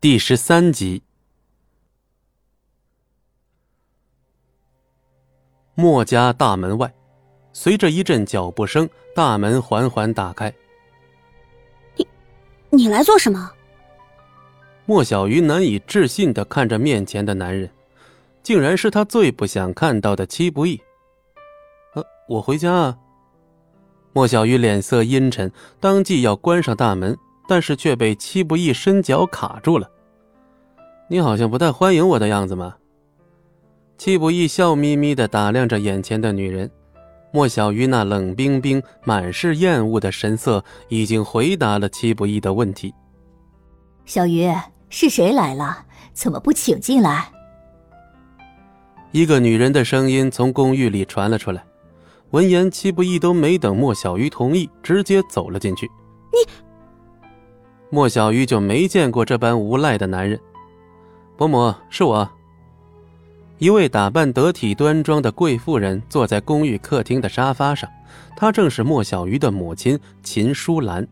第十三集。莫家大门外，随着一阵脚步声，大门缓缓打开。你，你来做什么？莫小鱼难以置信的看着面前的男人，竟然是他最不想看到的戚不义。呃，我回家啊。莫小鱼脸色阴沉，当即要关上大门，但是却被戚不义伸脚卡住了。你好像不太欢迎我的样子嘛。戚不义笑眯眯的打量着眼前的女人，莫小鱼那冷冰冰、满是厌恶的神色，已经回答了戚不义的问题。小鱼，是谁来了？怎么不请进来？一个女人的声音从公寓里传了出来。闻言，戚不义都没等莫小鱼同意，直接走了进去。你，莫小鱼就没见过这般无赖的男人。伯母，是我。一位打扮得体端庄的贵妇人坐在公寓客厅的沙发上，她正是莫小鱼的母亲秦淑兰。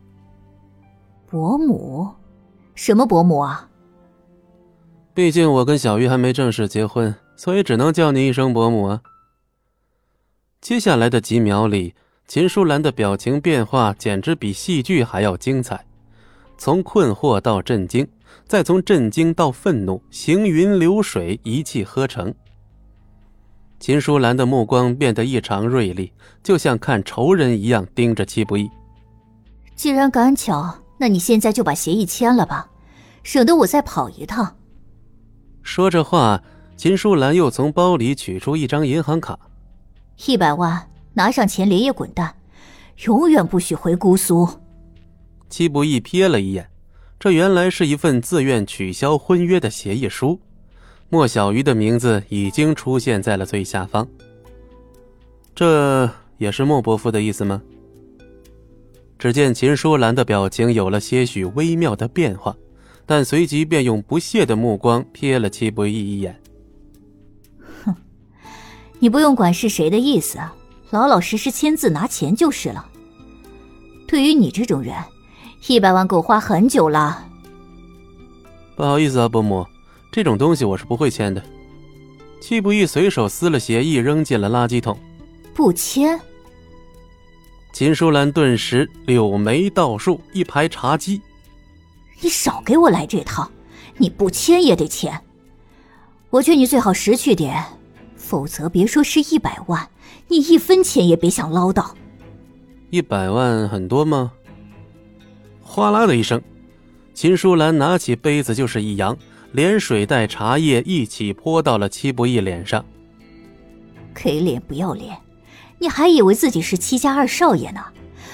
伯母，什么伯母啊？毕竟我跟小鱼还没正式结婚，所以只能叫你一声伯母啊。接下来的几秒里，秦淑兰的表情变化简直比戏剧还要精彩，从困惑到震惊。再从震惊到愤怒，行云流水，一气呵成。秦淑兰的目光变得异常锐利，就像看仇人一样盯着戚不义。既然赶巧，那你现在就把协议签了吧，省得我再跑一趟。说着话，秦淑兰又从包里取出一张银行卡，一百万，拿上钱连夜滚蛋，永远不许回姑苏。戚不义瞥了一眼。这原来是一份自愿取消婚约的协议书，莫小鱼的名字已经出现在了最下方。这也是莫伯父的意思吗？只见秦舒兰的表情有了些许微妙的变化，但随即便用不屑的目光瞥了戚不义一眼。哼，你不用管是谁的意思，老老实实签字拿钱就是了。对于你这种人。一百万够花很久了。不好意思啊，伯母，这种东西我是不会签的。戚不义随手撕了协议，扔进了垃圾桶。不签？秦淑兰顿时柳眉倒竖，一排茶几。你少给我来这套！你不签也得签。我劝你最好识趣点，否则别说是一百万，你一分钱也别想捞到。一百万很多吗？哗啦的一声，秦淑兰拿起杯子就是一扬，连水带茶叶一起泼到了戚不义脸上。给脸不要脸，你还以为自己是戚家二少爷呢？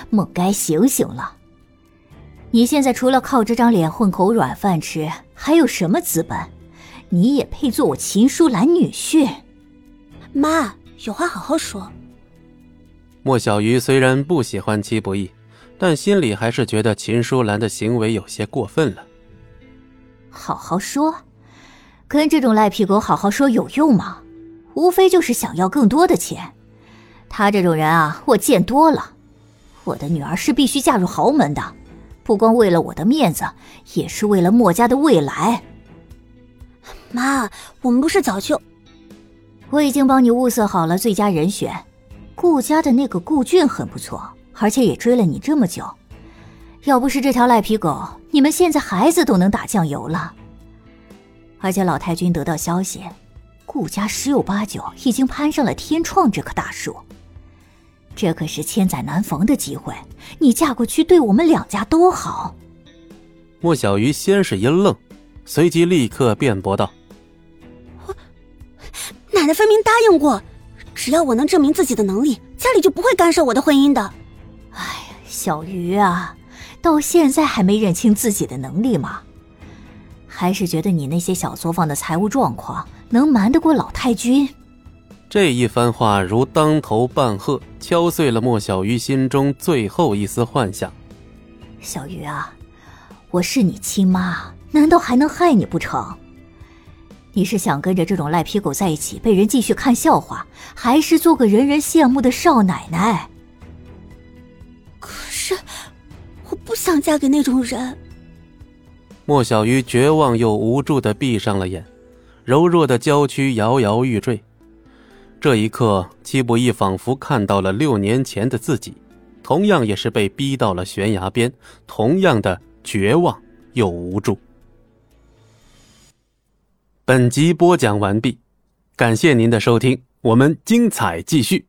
梦该醒醒了！你现在除了靠这张脸混口软饭吃，还有什么资本？你也配做我秦淑兰女婿？妈，有话好好说。莫小鱼虽然不喜欢戚不义。但心里还是觉得秦淑兰的行为有些过分了。好好说，跟这种赖皮狗好好说有用吗？无非就是想要更多的钱。他这种人啊，我见多了。我的女儿是必须嫁入豪门的，不光为了我的面子，也是为了墨家的未来。妈，我们不是早就……我已经帮你物色好了最佳人选，顾家的那个顾俊很不错。而且也追了你这么久，要不是这条赖皮狗，你们现在孩子都能打酱油了。而且老太君得到消息，顾家十有八九已经攀上了天创这棵大树，这可是千载难逢的机会，你嫁过去对我们两家都好。莫小鱼先是一愣，随即立刻辩驳道：“我奶奶分明答应过，只要我能证明自己的能力，家里就不会干涉我的婚姻的。”哎呀，小鱼啊，到现在还没认清自己的能力吗？还是觉得你那些小作坊的财务状况能瞒得过老太君？这一番话如当头棒喝，敲碎了莫小鱼心中最后一丝幻想。小鱼啊，我是你亲妈，难道还能害你不成？你是想跟着这种赖皮狗在一起被人继续看笑话，还是做个人人羡慕的少奶奶？不想嫁给那种人。莫小鱼绝望又无助的闭上了眼，柔弱的娇躯摇摇欲坠。这一刻，戚不义仿佛看到了六年前的自己，同样也是被逼到了悬崖边，同样的绝望又无助。本集播讲完毕，感谢您的收听，我们精彩继续。